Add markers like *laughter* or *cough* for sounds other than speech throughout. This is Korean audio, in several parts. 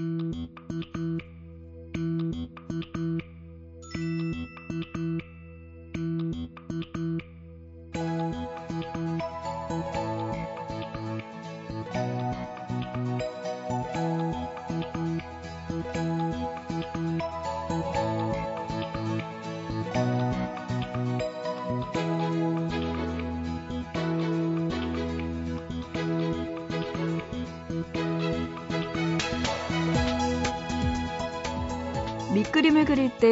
Mm-hmm.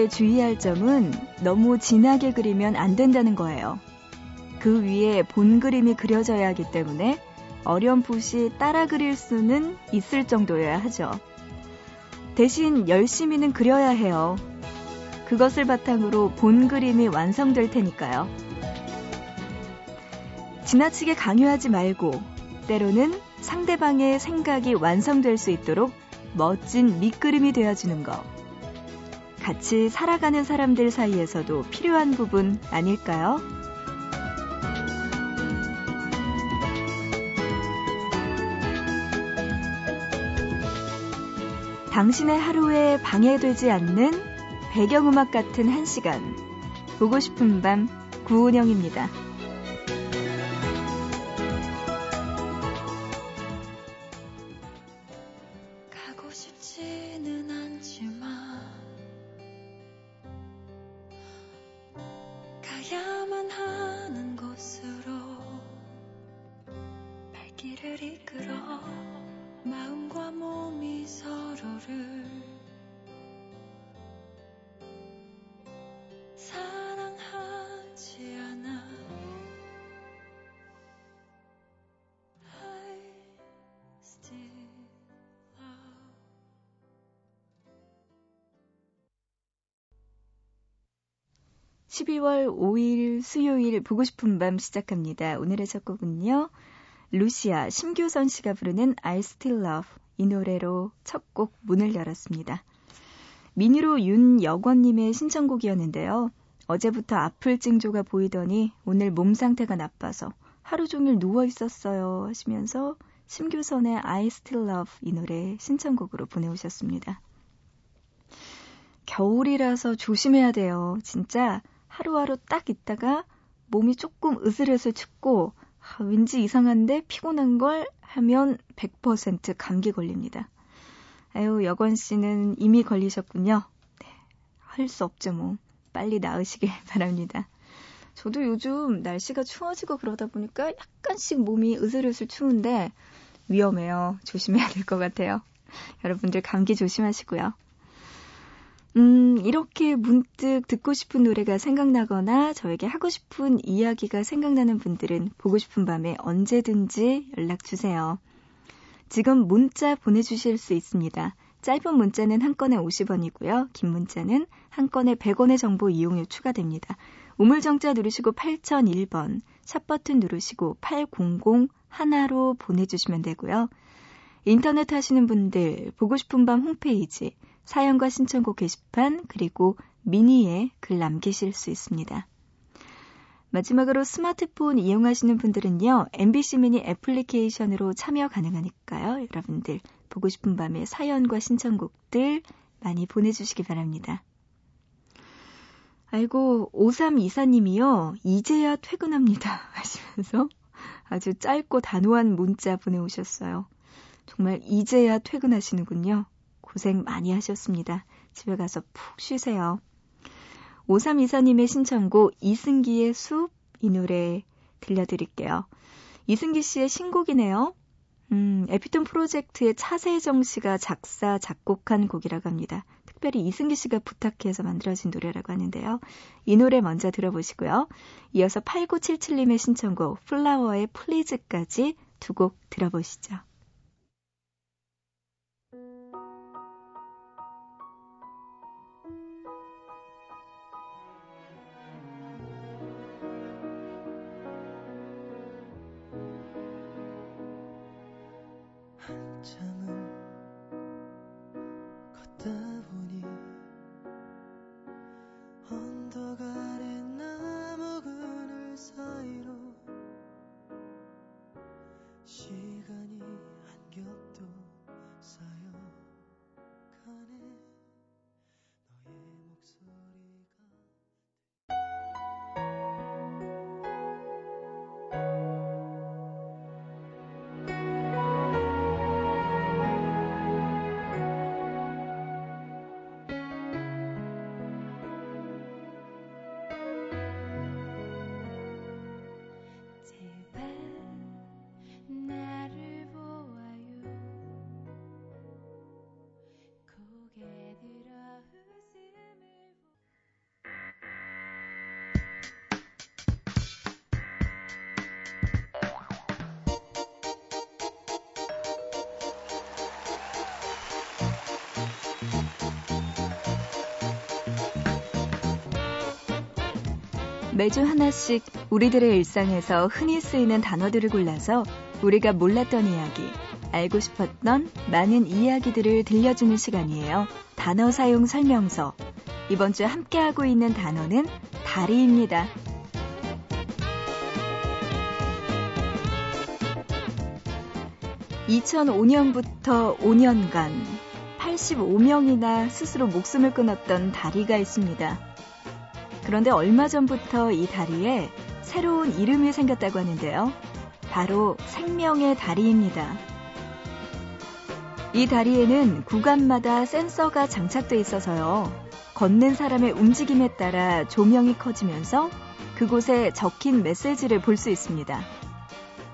주의할 점은 너무 진하게 그리면 안 된다는 거예요. 그 위에 본 그림이 그려져야 하기 때문에 어렴풋이 따라 그릴 수는 있을 정도여야 하죠. 대신 열심히는 그려야 해요. 그것을 바탕으로 본 그림이 완성될 테니까요. 지나치게 강요하지 말고 때로는 상대방의 생각이 완성될 수 있도록 멋진 밑그림이 되어주는 것. 같이 살아가는 사람들 사이에서도 필요한 부분 아닐까요? 당신의 하루에 방해되지 않는 배경음악 같은 한 시간. 보고 싶은 밤 구은영입니다. 12월 5일 수요일 보고 싶은 밤 시작합니다. 오늘의 첫 곡은요. 루시아 심규선 씨가 부르는 I Still Love 이 노래로 첫 곡 문을 열었습니다. 미니로 윤여권님의 신청곡이었는데요. 어제부터 아플 징조가 보이더니 오늘 몸 상태가 나빠서 하루 종일 누워 있었어요 하시면서 심규선의 I Still Love 이 노래 신청곡으로 보내오셨습니다. 겨울이라서 조심해야 돼요. 진짜 하루하루 딱 있다가 몸이 조금 으슬으슬 춥고 아, 왠지 이상한데 피곤한 걸 하면 100% 감기 걸립니다. 아유, 여건 씨는 이미 걸리셨군요. 네, 할 수 없죠, 뭐. 빨리 나으시길 *laughs* 바랍니다. 저도 요즘 날씨가 추워지고 그러다 보니까 약간씩 몸이 으슬으슬 추운데 위험해요. 조심해야 될 것 같아요. 여러분들 감기 조심하시고요. 음, 이렇게 문득 듣고 싶은 노래가 생각나거나 저에게 하고 싶은 이야기가 생각나는 분들은 보고 싶은 밤에 언제든지 연락 주세요. 지금 문자 보내주실 수 있습니다. 짧은 문자는 한 건에 50원이고요. 긴 문자는 한 건에 100원의 정보 이용료 추가됩니다. 우물정자 누르시고 8001번, 샵버튼 누르시고 800 하나로 보내주시면 되고요. 인터넷 하시는 분들 보고 싶은 밤 홈페이지 사연과 신청곡 게시판 그리고 미니에 글 남기실 수 있습니다. 마지막으로 스마트폰 이용하시는 분들은요, MBC 미니 애플리케이션으로 참여 가능하니까요. 여러분들 보고 싶은 밤에 사연과 신청곡들 많이 보내주시기 바랍니다. 아이고, 5324님이요, 이제야 퇴근합니다. *laughs* 하시면서 아주 짧고 단호한 문자 보내오셨어요. 정말 이제야 퇴근하시는군요. 고생 많이 하셨습니다. 집에 가서 푹 쉬세요. 5324님의 신청곡 이승기의 숲 이 노래 들려드릴게요. 이승기 씨의 신곡이네요. 음, 에피톤 프로젝트의 차세정 씨가 작사, 작곡한 곡이라고 합니다. 특별히 이승기 씨가 부탁해서 만들어진 노래라고 하는데요. 이 노래 먼저 들어보시고요. 이어서 8977님의 신청곡 플라워의 플리즈까지 두 곡 들어보시죠. 매주 하나씩 우리들의 일상에서 흔히 쓰이는 단어들을 골라서 우리가 몰랐던 이야기, 알고 싶었던 많은 이야기들을 들려주는 시간이에요. 단어 사용 설명서. 이번 주 함께하고 있는 단어는 다리입니다. 2005년부터 5년간 85명이나 스스로 목숨을 끊었던 다리가 있습니다. 그런데 얼마 전부터 이 다리에 새로운 이름이 생겼다고 하는데요. 바로 생명의 다리입니다. 이 다리에는 구간마다 센서가 장착돼 있어서요. 걷는 사람의 움직임에 따라 조명이 커지면서 그곳에 적힌 메시지를 볼 수 있습니다.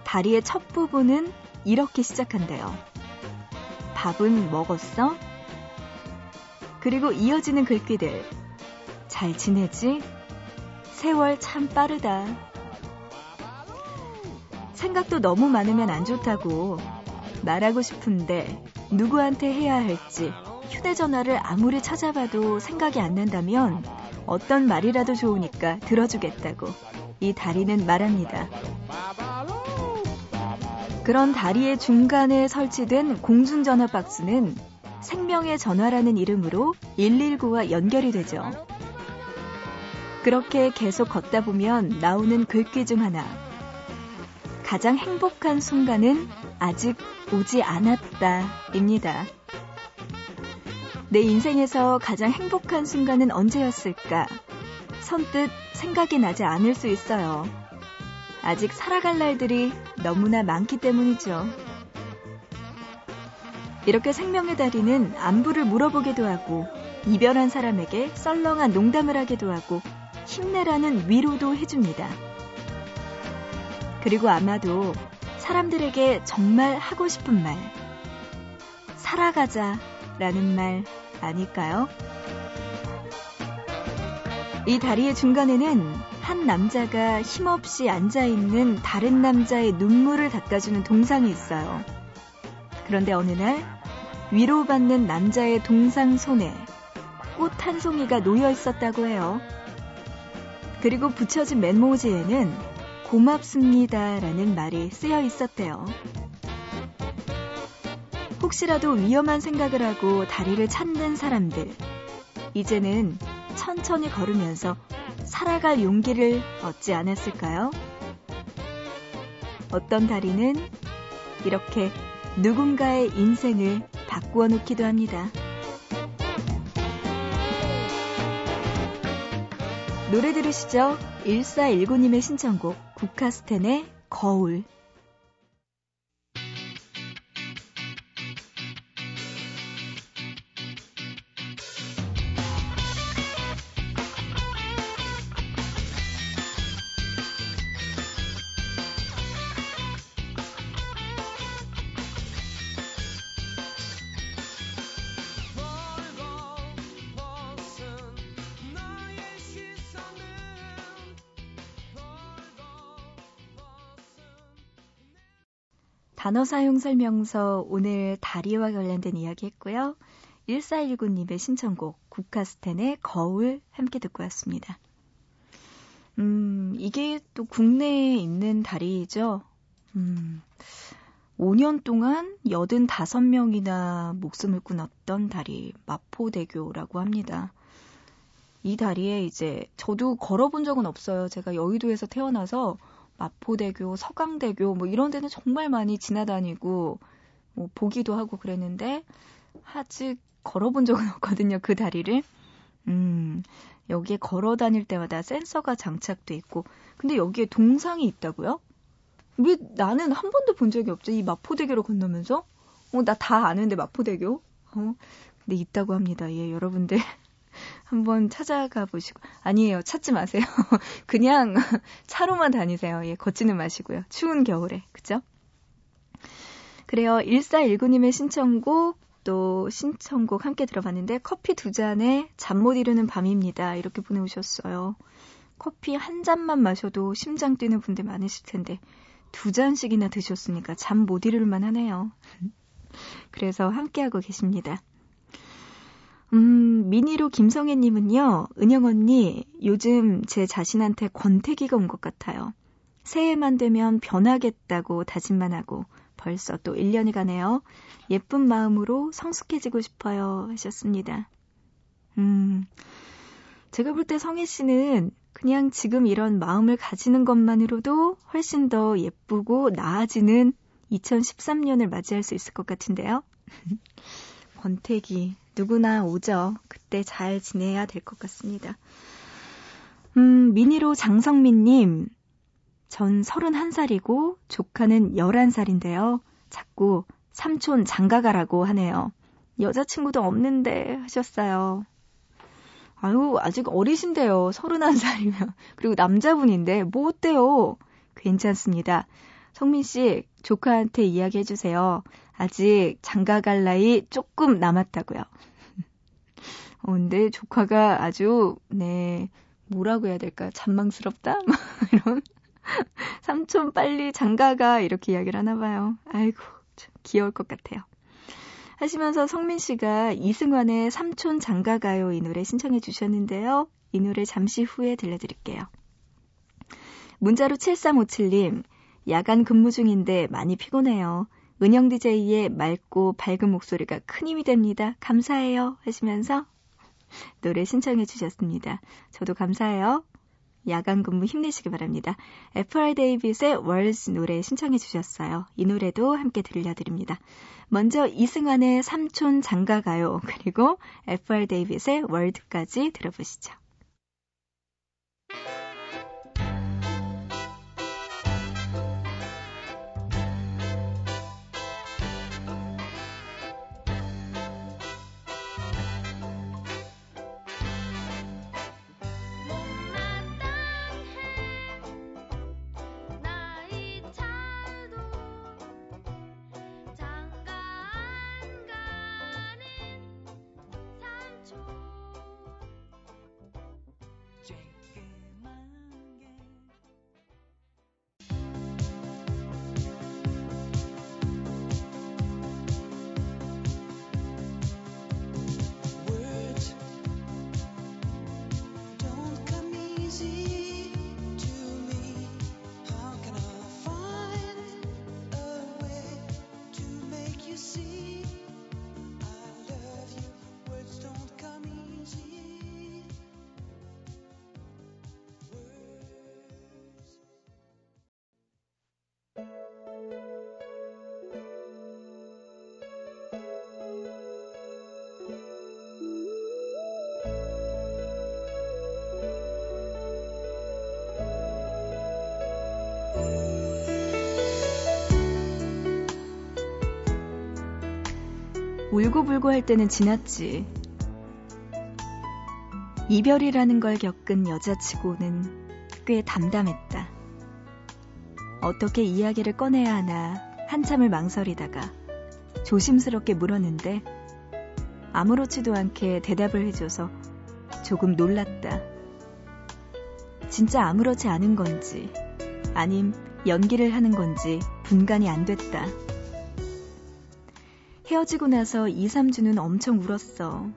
다리의 첫 부분은 이렇게 시작한대요. 밥은 먹었어? 그리고 이어지는 글귀들. 잘 지내지? 세월 참 빠르다. 생각도 너무 많으면 안 좋다고. 말하고 싶은데 누구한테 해야 할지 휴대전화를 아무리 찾아봐도 생각이 안 난다면 어떤 말이라도 좋으니까 들어주겠다고 이 다리는 말합니다. 그런 다리의 중간에 설치된 공중전화 박스는 생명의 전화라는 이름으로 119와 연결이 되죠. 그렇게 계속 걷다 보면 나오는 글귀 중 하나. 가장 행복한 순간은 아직 오지 않았다. 입니다. 내 인생에서 가장 행복한 순간은 언제였을까? 선뜻 생각이 나지 않을 수 있어요. 아직 살아갈 날들이 너무나 많기 때문이죠. 이렇게 생명의 다리는 안부를 물어보기도 하고, 이별한 사람에게 썰렁한 농담을 하기도 하고, 힘내라는 위로도 해줍니다. 그리고 아마도 사람들에게 정말 하고 싶은 말, 살아가자 라는 말 아닐까요? 이 다리의 중간에는 한 남자가 힘없이 앉아있는 다른 남자의 눈물을 닦아주는 동상이 있어요. 그런데 어느 날 위로받는 남자의 동상 손에 꽃 한 송이가 놓여 있었다고 해요. 그리고 붙여진 메모지에는 고맙습니다 라는 말이 쓰여 있었대요. 혹시라도 위험한 생각을 하고 다리를 찾는 사람들, 이제는 천천히 걸으면서 살아갈 용기를 얻지 않았을까요? 어떤 다리는 이렇게 누군가의 인생을 바꾸어 놓기도 합니다. 노래 들으시죠? 1419님의 신청곡 국카스텐의 거울 단어 사용 설명서 오늘 다리와 관련된 이야기 했고요. 1419님의 신청곡 국카스텐의 거울 함께 듣고 왔습니다. 음, 이게 또 국내에 있는 다리죠. 음, 5년 동안 85명이나 목숨을 끊었던 다리 마포대교라고 합니다. 이 다리에 이제 저도 걸어본 적은 없어요. 제가 여의도에서 태어나서 마포대교, 서강대교 뭐 이런 데는 정말 많이 지나다니고 뭐 보기도 하고 그랬는데 아직 걸어본 적은 *laughs* 없거든요. 그 다리를. 음. 여기에 걸어 다닐 때마다 센서가 장착돼 있고 근데 여기에 동상이 있다고요? 왜 나는 한 번도 본 적이 없죠. 이 마포대교로 건너면서 어, 나 다 아는데 마포대교. 어, 근데 있다고 합니다. 예, 여러분들 *laughs* 한번 찾아가 보시고 아니에요. 찾지 마세요. *laughs* 그냥 *laughs* 차로만 다니세요. 예 걷지는 마시고요. 추운 겨울에. 그죠 그래요. 1419님의 신청곡 또 신청곡 함께 들어봤는데 커피 두 잔에 잠 못 이루는 밤입니다. 이렇게 보내오셨어요. 커피 한 잔만 마셔도 심장 뛰는 분들 많으실 텐데 두 잔씩이나 드셨으니까 잠 못 이룰 만 하네요. *laughs* 그래서 함께하고 계십니다 음, 미니로 김성애님은요, 은영 언니, 요즘 제 자신한테 권태기가 온 것 같아요. 새해만 되면 변하겠다고 다짐만 하고 벌써 또 1년이 가네요. 예쁜 마음으로 성숙해지고 싶어요. 하셨습니다. 음, 제가 볼 때 성혜 씨는 그냥 지금 이런 마음을 가지는 것만으로도 훨씬 더 예쁘고 나아지는 2013년을 맞이할 수 있을 것 같은데요. *laughs* 권태기, 누구나 오죠. 그때 잘 지내야 될 것 같습니다. 음, 미니로 장성민님, 전 31살이고 조카는 11살인데요. 자꾸 삼촌 장가가라고 하네요. 여자친구도 없는데 하셨어요. 아유, 아직 어리신데요. 31살이면. 그리고 남자분인데 뭐 어때요? 괜찮습니다. 성민 씨, 조카한테 이야기해 주세요. 아직 장가 갈 나이 조금 남았다고요. *laughs* 어, 근데 조카가 아주, 네, 뭐라고 해야 될까? 잔망스럽다? *laughs* 이런. 삼촌 빨리 장가가 이렇게 이야기를 하나 봐요. 아이고, 참 귀여울 것 같아요. 하시면서 성민 씨가 이승환의 삼촌 장가가요 이 노래 신청해 주셨는데요. 이 노래 잠시 후에 들려드릴게요. 문자로 7357님, 야간 근무 중인데 많이 피곤해요. 은영 DJ의 맑고 밝은 목소리가 큰 힘이 됩니다. 감사해요. 하시면서 노래 신청해 주셨습니다. 저도 감사해요. 야간 근무 힘내시기 바랍니다. FR 데이빗의 월즈 노래 신청해 주셨어요. 이 노래도 함께 들려드립니다. 먼저 이승환의 삼촌 장가가요. 그리고 FR 데이빗의 월드까지 들어보시죠. 울고불고 할 때는 지났지. 이별이라는 걸 겪은 여자치고는 꽤 담담했다. 어떻게 이야기를 꺼내야 하나 한참을 망설이다가 조심스럽게 물었는데 아무렇지도 않게 대답을 해줘서 조금 놀랐다. 진짜 아무렇지 않은 건지 아님 연기를 하는 건지 분간이 안 됐다. 헤어지고 나서 2, 3주는 엄청 울었어.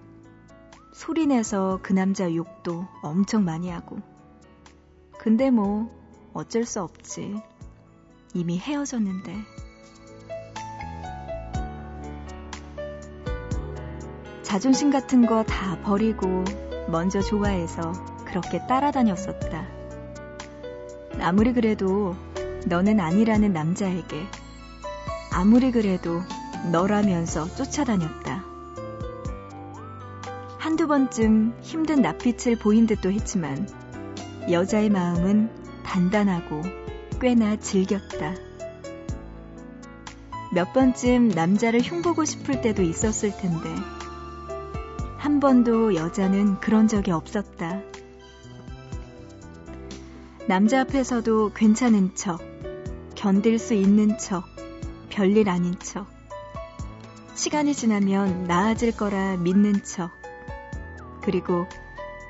소리내서 그 남자 욕도 엄청 많이 하고. 근데 뭐, 어쩔 수 없지. 이미 헤어졌는데. 자존심 같은 거 다 버리고 먼저 좋아해서 그렇게 따라다녔었다. 아무리 그래도 너는 아니라는 남자에게 아무리 그래도 너라면서 쫓아다녔다. 한두 번쯤 힘든 낯빛을 보인 듯도 했지만 여자의 마음은 단단하고 꽤나 즐겼다. 몇 번쯤 남자를 흉보고 싶을 때도 있었을 텐데 한 번도 여자는 그런 적이 없었다. 남자 앞에서도 괜찮은 척, 견딜 수 있는 척, 별일 아닌 척. 시간이 지나면 나아질 거라 믿는 척. 그리고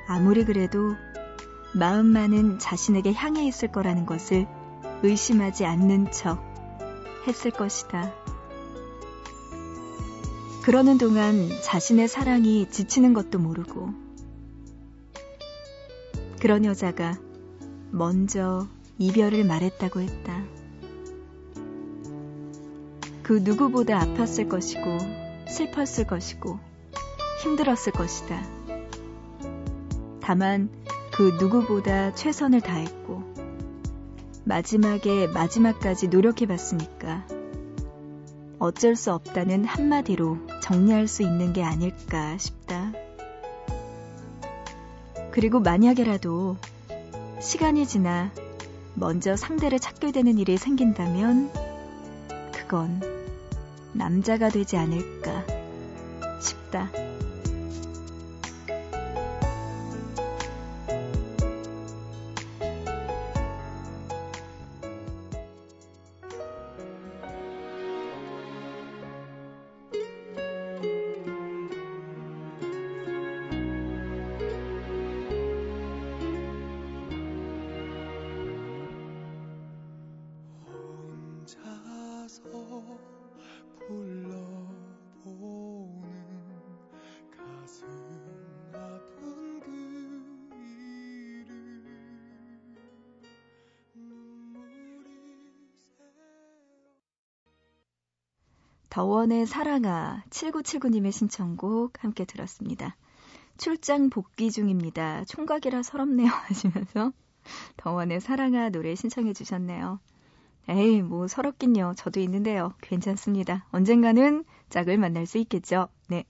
아무리 그래도 마음만은 자신에게 향해 있을 거라는 것을 의심하지 않는 척 했을 것이다. 그러는 동안 자신의 사랑이 지치는 것도 모르고 그런 여자가 먼저 이별을 말했다고 했다. 그 누구보다 아팠을 것이고 슬펐을 것이고 힘들었을 것이다. 다만 그 누구보다 최선을 다했고 마지막에 마지막까지 노력해봤으니까 어쩔 수 없다는 한마디로 정리할 수 있는 게 아닐까 싶다. 그리고 만약에라도 시간이 지나 먼저 상대를 찾게 되는 일이 생긴다면 그건 남자가 되지 않을까 싶다. 더원의 사랑아 7979님의 신청곡 함께 들었습니다. 출장 복귀 중입니다. 총각이라 서럽네요 *laughs* 하시면서 더원의 사랑아 노래 신청해 주셨네요. 에이 뭐 서럽긴요. 저도 있는데요. 괜찮습니다. 언젠가는 짝을 만날 수 있겠죠. 네.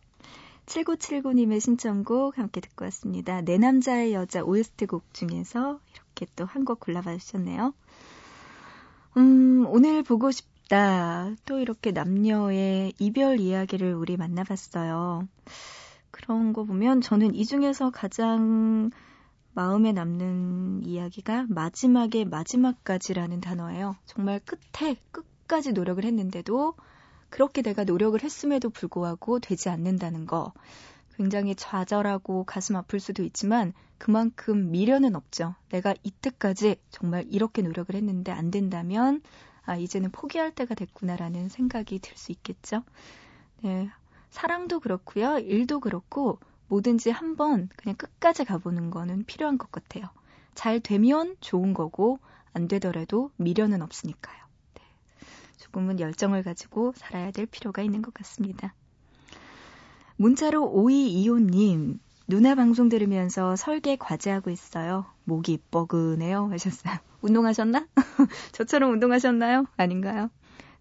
7979님의 신청곡 함께 듣고 왔습니다. 내 남자의 여자 OST 곡 중에서 이렇게 또 한 곡 골라봐 주셨네요. 음, 오늘 보고 싶 싶다. 또 이렇게 남녀의 이별 이야기를 우리 만나봤어요. 그런 거 보면 저는 이 중에서 가장 마음에 남는 이야기가 마지막에 마지막까지라는 단어예요. 정말 끝에 끝까지 노력을 했는데도 그렇게 내가 노력을 했음에도 불구하고 되지 않는다는 거. 굉장히 좌절하고 가슴 아플 수도 있지만 그만큼 미련은 없죠. 내가 이때까지 정말 이렇게 노력을 했는데 안 된다면 아, 이제는 포기할 때가 됐구나라는 생각이 들 수 있겠죠. 네. 사랑도 그렇고요. 일도 그렇고 뭐든지 한번 그냥 끝까지 가보는 거는 필요한 것 같아요. 잘 되면 좋은 거고 안 되더라도 미련은 없으니까요. 네. 조금은 열정을 가지고 살아야 될 필요가 있는 것 같습니다. 문자로 5225님, 누나 방송 들으면서 설계 과제하고 있어요. 목이 뻐근해요. 하셨어요. *laughs* 운동하셨나? *laughs* 저처럼 운동하셨나요? 아닌가요?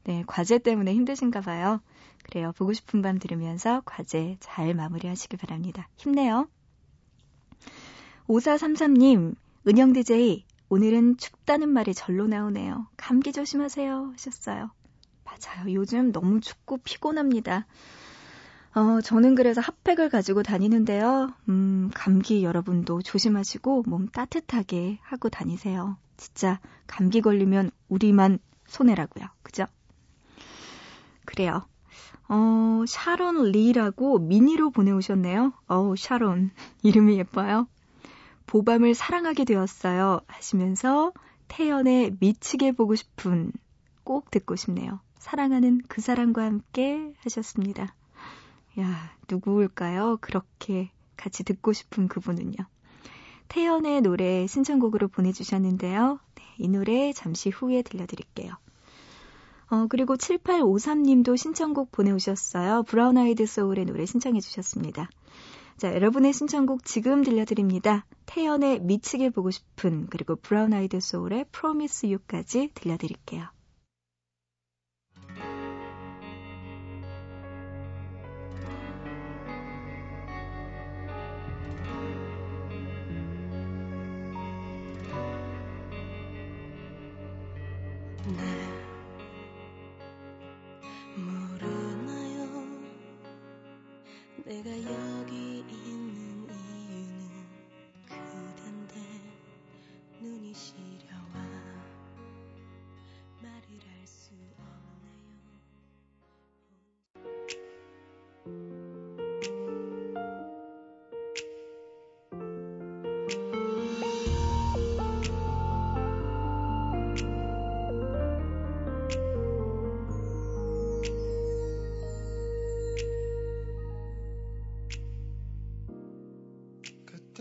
네, 과제 때문에 힘드신가 봐요. 그래요. 보고 싶은 밤 들으면서 과제 잘 마무리하시기 바랍니다. 힘내요. 5433님, 은영 DJ, 오늘은 춥다는 말이 절로 나오네요. 감기 조심하세요. 하셨어요. 맞아요. 요즘 너무 춥고 피곤합니다. 어, 저는 그래서 핫팩을 가지고 다니는데요. 음, 감기 여러분도 조심하시고 몸 따뜻하게 하고 다니세요. 진짜 감기 걸리면 우리만 손해라고요. 그죠? 그래요. 어, 샤론 리라고 미니로 보내오셨네요. 어우, 샤론. *laughs* 이름이 예뻐요. 보밤을 사랑하게 되었어요. 하시면서 태연의 미치게 보고 싶은 꼭 듣고 싶네요. 사랑하는 그 사람과 함께 하셨습니다. 야, 누구일까요? 그렇게 같이 듣고 싶은 그분은요. 태연의 노래 신청곡으로 보내주셨는데요. 네, 이 노래 잠시 후에 들려드릴게요. 어, 그리고 7853님도 신청곡 보내오셨어요. 브라운 아이드 소울의 노래 신청해 주셨습니다. 자, 여러분의 신청곡 지금 들려드립니다. 태연의 미치게 보고 싶은 그리고 브라운 아이드 소울의 Promise You까지 들려드릴게요. 내가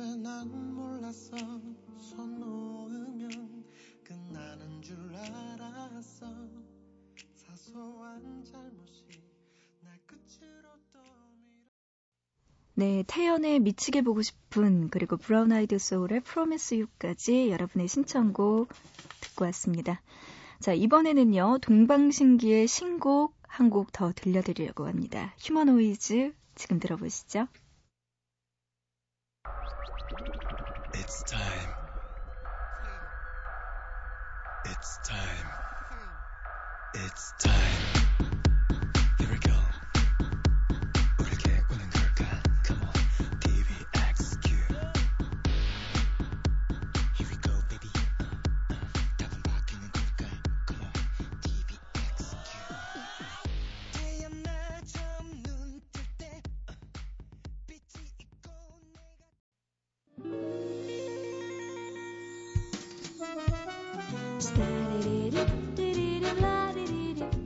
난 몰랐어 손 놓으면 끝나는 줄 알았어 사소한 잘못이 날 끝으로 또 네, 태연의 미치게 보고 싶은 그리고 브라운 아이드 소울의 Promise You까지 여러분의 신청곡 듣고 왔습니다. 자, 이번에는요. 동방신기의 신곡 한 곡 더 들려드리려고 합니다. Humanoids 지금 들어보시죠. It's time. It's time. It's time.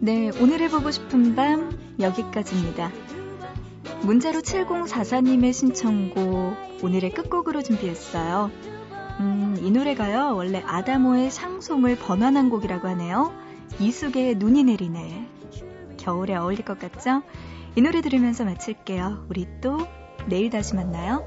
네, 오늘 해보고 싶은 밤 여기까지입니다. 문자로 7044님의 신청곡 오늘의 끝곡으로 준비했어요. 음, 이 노래가요. 원래 아다모의 샹송을 번안한 곡이라고 하네요. 이숙의 눈이 내리네. 겨울에 어울릴 것 같죠? 이 노래 들으면서 마칠게요. 우리 또 내일 다시 만나요.